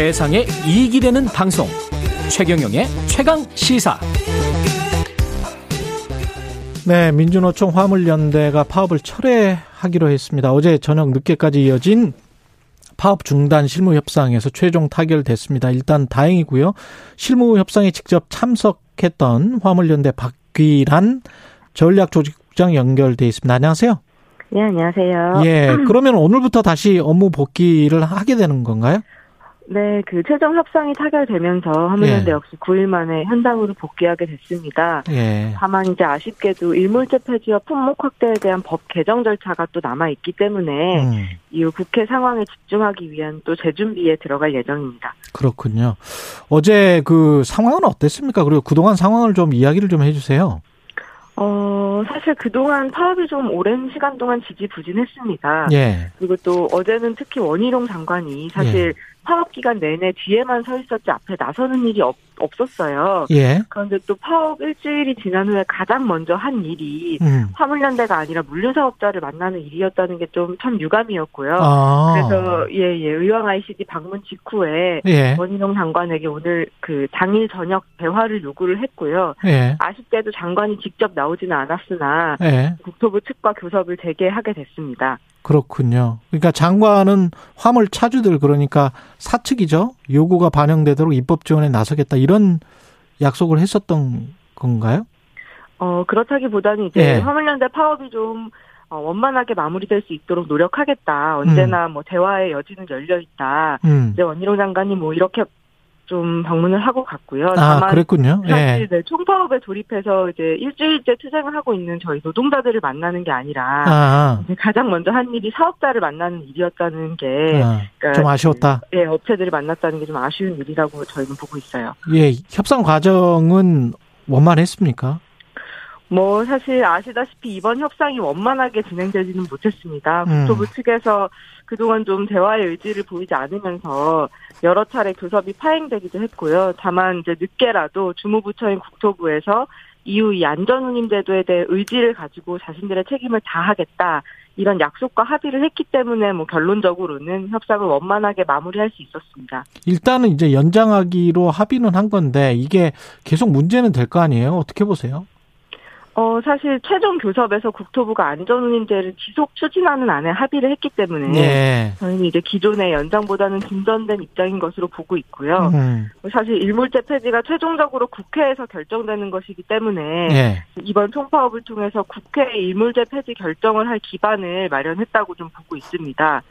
세상에 이익이 되는 방송 최경영의 최강 시사 네, 민주노총 화물연대가 파업을 철회하기로 했습니다. 어제 저녁 늦게까지 이어진 파업 중단 실무 협상에서 최종 타결됐습니다. 일단 다행이고요. 실무 협상에 직접 참석했던 화물연대 박귀란 전략조직국장 연결돼 있습니다. 안녕하세요. 네, 안녕하세요. 예, 그러면 오늘부터 다시 업무 복귀를 하게 되는 건가요? 네, 그 최종 협상이 타결되면서 화물연대 예. 역시 9일 만에 현장으로 복귀하게 됐습니다. 예. 다만 이제 아쉽게도 일몰제 폐지와 품목 확대에 대한 법 개정 절차가 또 남아 있기 때문에 음, 이후 국회 상황에 집중하기 위한 또 재준비에 들어갈 예정입니다. 그렇군요. 어제 그 상황은 어땠습니까? 그리고 그동안 상황을 좀 이야기를 좀 해주세요. 어, 사실 그동안 파업이 좀 오랜 시간 동안 지지부진했습니다. 예. 그리고 또 어제는 특히 원희룡 장관이 사실 파업 기간 내내 뒤에만 서 있었지 앞에 나서는 일이 없, 없었어요. 예. 그런데 또 파업 일주일이 지난 후에 가장 먼저 한 일이 음. 화물연대가 아니라 물류사업자를 만나는 일이었다는 게 좀 참 유감이었고요. 아. 그래서 예예 의왕 ICD 방문 직후에 예. 원희룡 장관에게 오늘 그 당일 저녁 대화를 요구를 했고요. 예. 아쉽게도 장관이 직접 나오지는 않았으나 예. 국토부 측과 교섭을 재개하게 됐습니다. 그렇군요. 그러니까 장관은 화물 차주들 그러니까 사측이죠. 요구가 반영되도록 입법 지원에 나서겠다 이런 약속을 했었던 건가요? 어 그렇다기보다는 이제 예. 화물연대 파업이 좀 어, 원만하게 마무리될 수 있도록 노력하겠다. 언제나 뭐 대화의 여지는 열려 있다. 음. 이제 원희룡 장관이 뭐 이렇게 좀 방문을 하고 갔고요. 아, 그랬군요. 사실 예. 네, 총파업에 돌입해서 이제 일주일째 투쟁을 하고 있는 저희 노동자들을 만나는 게 아니라 아, 가장 먼저 한 일이 사업자를 만나는 일이었다는 게 아, 그러니까 좀 아쉬웠다. 예, 업체들을 만났다는 게 좀 아쉬운 일이라고 저희는 보고 있어요. 예, 협상 과정은 원만했습니까? 뭐 사실 아시다시피 이번 협상이 원만하게 진행되지는 못했습니다. 음. 국토부 측에서 그동안 좀 대화의 의지를 보이지 않으면서 여러 차례 교섭이 파행되기도 했고요. 다만 이제 늦게라도 주무부처인 국토부에서 이후 이 안전운임 제도에 대해 의지를 가지고 자신들의 책임을 다하겠다 이런 약속과 합의를 했기 때문에 뭐 결론적으로는 협상을 원만하게 마무리할 수 있었습니다. 일단은 이제 연장하기로 합의는 한 건데 이게 계속 문제는 될 거 아니에요? 어떻게 보세요? 어, 사실 최종 교섭에서 국토부가 안전운임제를 지속 추진하는 안에 합의를 했기 때문에 예. 저희는 이제 기존의 연장보다는 진전된 입장인 것으로 보고 있고요. 음, 사실 일몰제 폐지가 최종적으로 국회에서 결정되는 것이기 때문에 예. 이번 총파업을 통해서 국회에 일몰제 폐지 결정을 할 기반을 마련했다고 좀 보고 있습니다.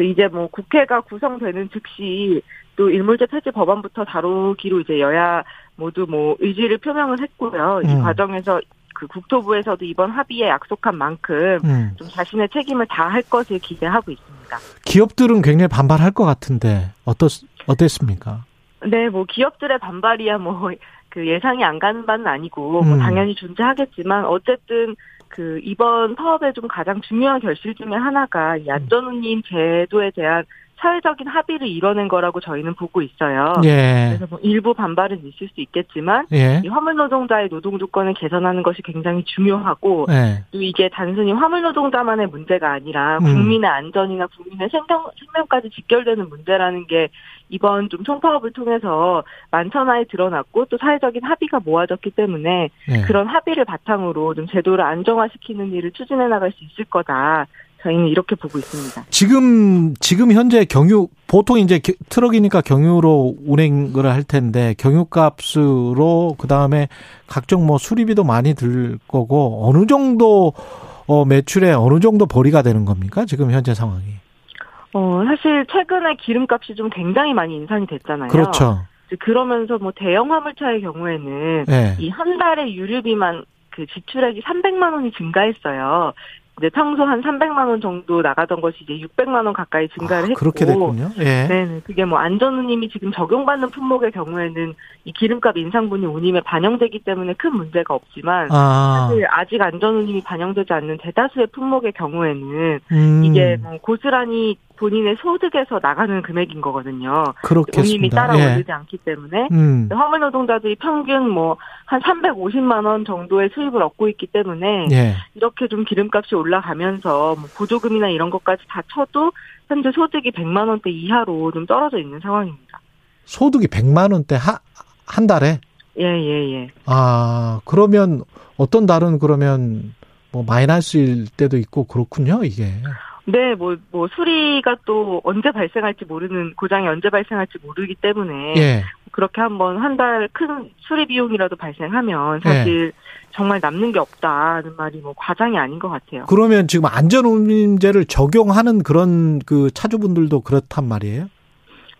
이제 뭐 국회가 구성되는 즉시 또 일몰제 폐지 법안부터 다루기로 이제 여야 모두 뭐 의지를 표명을 했고요. 이 음. 과정에서 그 국토부에서도 이번 합의에 약속한 만큼 음. 좀 자신의 책임을 다할 것을 기대하고 있습니다. 기업들은 굉장히 반발할 것 같은데 어떻 어땠습니까? 네, 뭐 기업들의 반발이야 뭐 그 예상이 안 가는 바는 아니고 뭐 음. 당연히 존재하겠지만 어쨌든 그 이번 파업의 좀 가장 중요한 결실 중에 하나가 이 안전운임 제도에 대한 사회적인 합의를 이뤄낸 거라고 저희는 보고 있어요. 예. 그래서 뭐 일부 반발은 있을 수 있겠지만 예. 이 화물 노동자의 노동 조건을 개선하는 것이 굉장히 중요하고 예. 또 이게 단순히 화물 노동자만의 문제가 아니라 음. 국민의 안전이나 국민의 생명, 생명까지 직결되는 문제라는 게 이번 좀 총파업을 통해서 만천하에 드러났고 또 사회적인 합의가 모아졌기 때문에 예. 그런 합의를 바탕으로 좀 제도를 안정화시키는 일을 추진해 나갈 수 있을 거다. 저희는 이렇게 보고 있습니다. 지금 지금 현재 경유 보통 이제 겨- 트럭이니까 경유로 운행을 할 텐데 경유값으로 그 다음에 각종 뭐 수리비도 많이 들 거고 어느 정도 어 매출에 어느 정도 벌이가 되는 겁니까 지금 현재 상황이 어, 사실 최근에 기름값이 좀 굉장히 많이 인상이 됐잖아요. 그렇죠 그러면서 뭐 대형 화물차의 경우에는 예이한 달에 유류비만 그 지출액이 300만 원이 증가했어요. 이제 평소 한 300만 원 정도 나가던 것이 이제 600만 원 가까이 증가를 아, 했고. 그렇게 됐군요. 예. 네네. 그게 뭐 안전운임이 지금 적용받는 품목의 경우에는 이 기름값 인상분이 운임에 반영되기 때문에 큰 문제가 없지만 아, 사실 아직 안전운임이 반영되지 않는 대다수의 품목의 경우에는 음, 이게 뭐 고스란히 본인의 소득에서 나가는 금액인 거거든요. 그렇겠습니다. 따라 예. 오르지 않기 때문에 음, 화물 노동자들이 평균 뭐 한 350만 원 정도의 수입을 얻고 있기 때문에 예. 이렇게 좀 기름값이 올라가면서 뭐 보조금이나 이런 것까지 다 쳐도 현재 소득이 100만 원대 이하로 좀 떨어져 있는 상황입니다. 소득이 100만 원대 하, 한 달에? 예, 예, 예. 아, 그러면 어떤 달은 그러면 뭐 마이너스일 때도 있고 그렇군요, 이게. 네, 뭐, 뭐, 수리가 또 언제 발생할지 모르는, 고장이 언제 발생할지 모르기 때문에. 예. 그렇게 한번 한 달 큰 수리 비용이라도 발생하면 사실 정말 남는 게 없다는 말이 뭐 과장이 아닌 것 같아요. 그러면 지금 안전운임제를 적용하는 그런 그 차주분들도 그렇단 말이에요?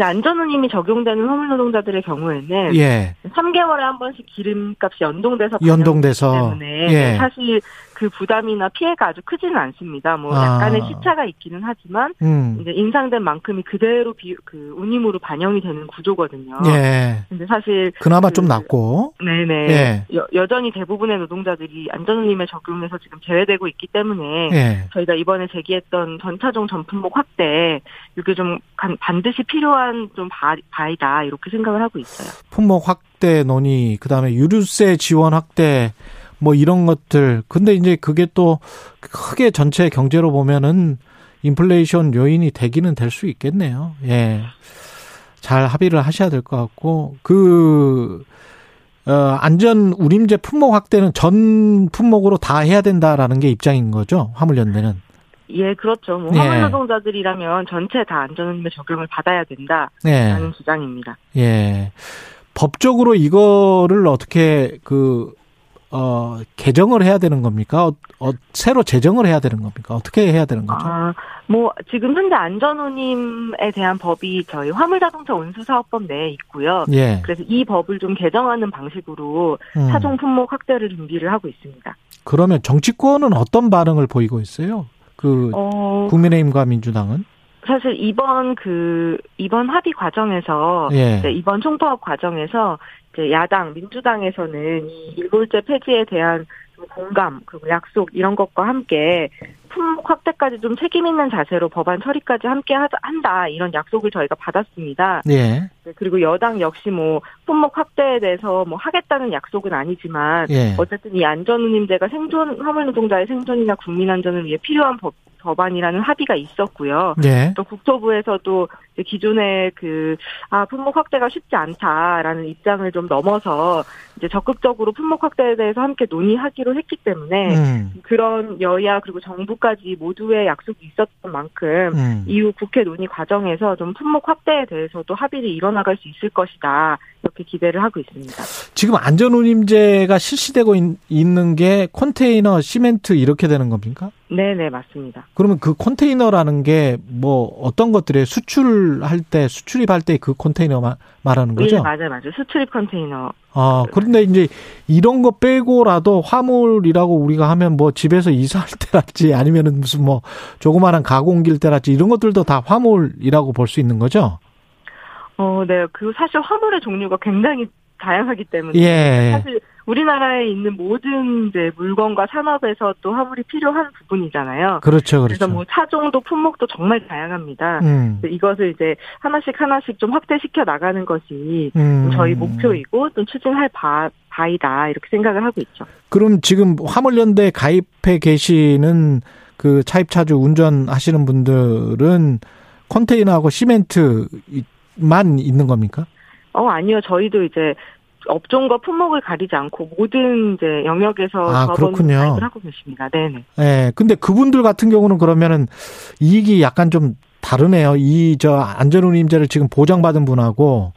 안전운임이 적용되는 화물 노동자들의 경우에는 예. 3개월에 한 번씩 기름값이 연동돼서 연동돼서. 때문에 예. 사실 그 부담이나 피해가 아주 크지는 않습니다. 뭐 아. 약간의 시차가 있기는 하지만 음. 이제 인상된 만큼이 그대로 비, 그 운임으로 반영이 되는 구조거든요. 예. 근데 사실 그나마 그- 좀 낫고. 네네 예. 여, 여전히 대부분의 노동자들이 안전운임에 적용해서 지금 제외되고 있기 때문에 예. 저희가 이번에 제기했던 전차종 전품목 확대 이게 좀 간- 반드시 필요한 좀 바, 바이다 이렇게 생각을 하고 있어요. 품목 확대 논의, 그 다음에 유류세 지원 확대, 뭐 이런 것들. 근데 이제 그게 또 크게 전체 경제로 보면은 인플레이션 요인이 되기는 될 수 있겠네요. 예. 잘 합의를 하셔야 될 것 같고, 그, 어, 안전 우림제 품목 확대는 전 품목으로 다 해야 된다라는 게 입장인 거죠. 화물연대는. 예, 그렇죠. 뭐 예. 화물 노동자들이라면 전체 다 안전운임의 적용을 받아야 된다라는 예. 주장입니다. 예. 법적으로 이거를 어떻게 그, 어, 개정을 해야 되는 겁니까? 어, 어, 새로 제정을 해야 되는 겁니까? 어떻게 해야 되는 거죠? 아, 뭐 지금 현재 안전운임에 대한 법이 저희 화물자동차 운수사업법 내에 있고요. 예. 그래서 이 법을 좀 개정하는 방식으로 음. 차종 품목 확대를 준비를 하고 있습니다. 그러면 정치권은 어떤 반응을 보이고 있어요? 그, 어, 국민의힘과 민주당은? 사실 이번 그 이번 합의 과정에서 예. 이제 이번 총파업 과정에서 야당 민주당에서는 이 일몰제 폐지에 대한 좀 공감 그리고 약속 이런 것과 함께 품목 확대까지 좀 책임 있는 자세로 법안 처리까지 함께 한다 이런 약속을 저희가 받았습니다. 예. 네, 그리고 여당 역시 뭐 품목 확대에 대해서 뭐 하겠다는 약속은 아니지만 예. 어쨌든 이 안전운임제가 생존 화물 노동자의 생존이나 국민 안전을 위해 필요한 법, 법안이라는 합의가 있었고요. 예. 또 국토부에서도 기존의 그, 아, 품목 확대가 쉽지 않다라는 입장을 좀 넘어서 이제 적극적으로 품목 확대에 대해서 함께 논의하기로 했기 때문에 음. 그런 여야 그리고 정부까지 모두의 약속이 있었던 만큼 음. 이후 국회 논의 과정에서 좀 품목 확대에 대해서도 합의를 이뤄나갈 수 있을 것이다. 이렇게 기대를 하고 있습니다. 지금 안전운임제가 실시되고 있, 있는 게 컨테이너, 시멘트 이렇게 되는 겁니까? 네 네, 맞습니다. 그러면 그 컨테이너라는 게 뭐 어떤 것들에 수출할 때 수출입할 때 그 컨테이너 마- 말하는 거죠? 예, 맞아요, 맞아요. 수출입 컨테이너. 아, 그런데 이제 이런 거 빼고라도 화물이라고 우리가 하면 뭐 집에서 이사할 때랄지 아니면은 무슨 뭐 조그마한 가공길 때랄지 이런 것들도 다 화물이라고 볼 수 있는 거죠? 어, 네. 그 사실 화물의 종류가 굉장히 다양하기 때문에 예. 사실 우리나라에 있는 모든 이제 물건과 산업에서 또 화물이 필요한 부분이잖아요. 그렇죠, 그래서 그렇죠. 뭐 차종도 품목도 정말 다양합니다. 음, 그래서 이것을 이제 하나씩 하나씩 좀 확대시켜 나가는 것이 음. 저희 목표이고 또 추진할 바, 바이다 이렇게 생각을 하고 있죠. 그럼 지금 화물연대 가입해 계시는 그 차입차주 운전하시는 분들은 컨테이너하고 시멘트만 있는 겁니까? 어 아니요 저희도 이제 업종과 품목을 가리지 않고 모든 이제 영역에서 아, 그렇군요. 하고 계십니다. 네네. 예. 근데 그분들 같은 경우는 그러면은 이익이 약간 좀 다르네요. 이 저 안전운임제를 지금 보장받은 분하고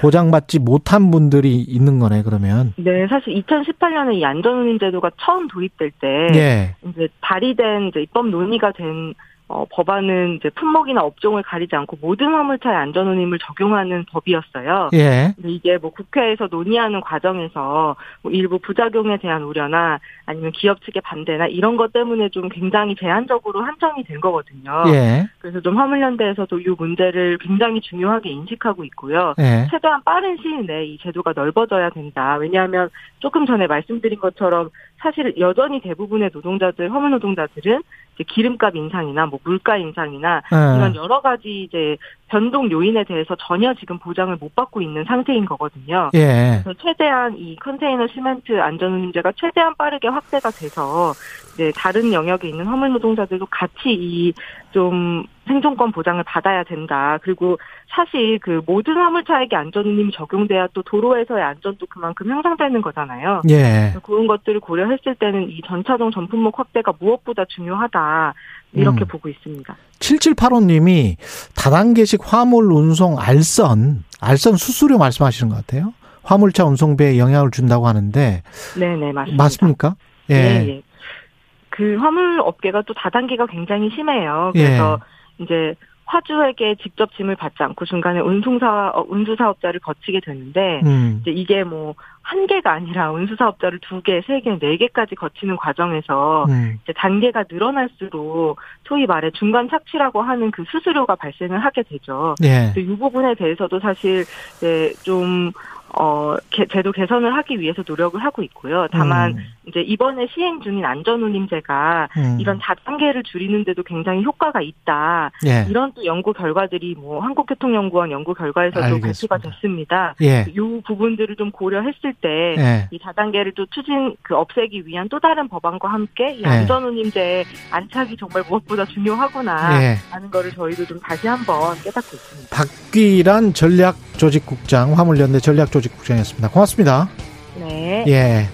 보장받지 못한 분들이 있는 거네, 그러면. 네, 사실 2018년에 이 안전운임 제도가 처음 도입될 때 예. 이제 발의된 이제 입법 논의가 된 어, 법안은 이제 품목이나 업종을 가리지 않고 모든 화물차의 안전운임을 적용하는 법이었어요. 예. 이게 뭐 국회에서 논의하는 과정에서 뭐 일부 부작용에 대한 우려나 아니면 기업 측의 반대나 이런 것 때문에 좀 굉장히 제한적으로 한정이 된 거거든요. 예. 그래서 좀 화물연대에서도 이 문제를 굉장히 중요하게 인식하고 있고요. 예. 최대한 빠른 시일 내에 이 제도가 넓어져야 된다. 왜냐하면 조금 전에 말씀드린 것처럼 사실 여전히 대부분의 노동자들, 화물 노동자들은 기름값 인상이나 뭐 물가 인상이나 이런 어. 여러 가지 이제 변동 요인에 대해서 전혀 지금 보장을 못 받고 있는 상태인 거거든요. 예. 그래서 최대한 이 컨테이너 시멘트 안전운임제가 최대한 빠르게 확대가 돼서 이제 다른 영역에 있는 화물 노동자들도 같이 이 좀 생존권 보장을 받아야 된다. 그리고 사실 그 모든 화물차에게 안전운임이 적용돼야 또 도로에서의 안전도 그만큼 향상되는 거잖아요. 예. 그런 것들을 고려했을 때는 이 전차종 전품목 확대가 무엇보다 중요하다. 이렇게 음. 보고 있습니다. 7785님이 다단계식 화물 운송 알선, 알선 수수료 말씀하시는 것 같아요. 화물차 운송비에 영향을 준다고 하는데 네네 맞습니다. 맞습니까? 예. 예, 예. 그 화물 업계가 또 다단계가 굉장히 심해요. 그래서 이제 화주에게 직접 짐을 받지 않고 중간에 운송사 어, 운수 사업자를 거치게 되는데 음. 이제 이게 뭐 한 개가 아니라 운수 사업자를 두 개, 세 개, 네 개까지 거치는 과정에서 음. 이제 단계가 늘어날수록 소위 말해 중간 착취라고 하는 그 수수료가 발생을 하게 되죠. 예. 이 부분에 대해서도 사실 이제 좀 어, 개- 제도 개선을 하기 위해서 노력을 하고 있고요. 다만 음. 이제 이번에 시행 중인 안전운임제가 음. 이런 다단계를 줄이는데도 굉장히 효과가 있다. 예. 이런 또 연구 결과들이 뭐 한국교통연구원 연구 결과에서도 알겠습니다. 발표가 됐습니다. 예. 이 부분들을 좀 고려했을 때 예. 이 다단계를 또 추진 그 없애기 위한 또 다른 법안과 함께 이 네. 안전운임제 안착이 정말 무엇보다 중요하구나 예. 하는 거를 저희도 좀 다시 한번 깨닫고 있습니다. 박귀란 전략조직국장, 화물연대 전략조직국장이었습니다. 고맙습니다. 네. 예.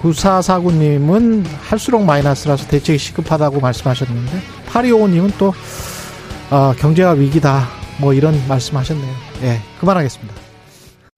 9449님은 할수록 마이너스라서 대책이 시급하다고 말씀하셨는데, 8255님은 또, 어, 경제가 위기다. 뭐 이런 말씀 하셨네요. 예. 그만하겠습니다.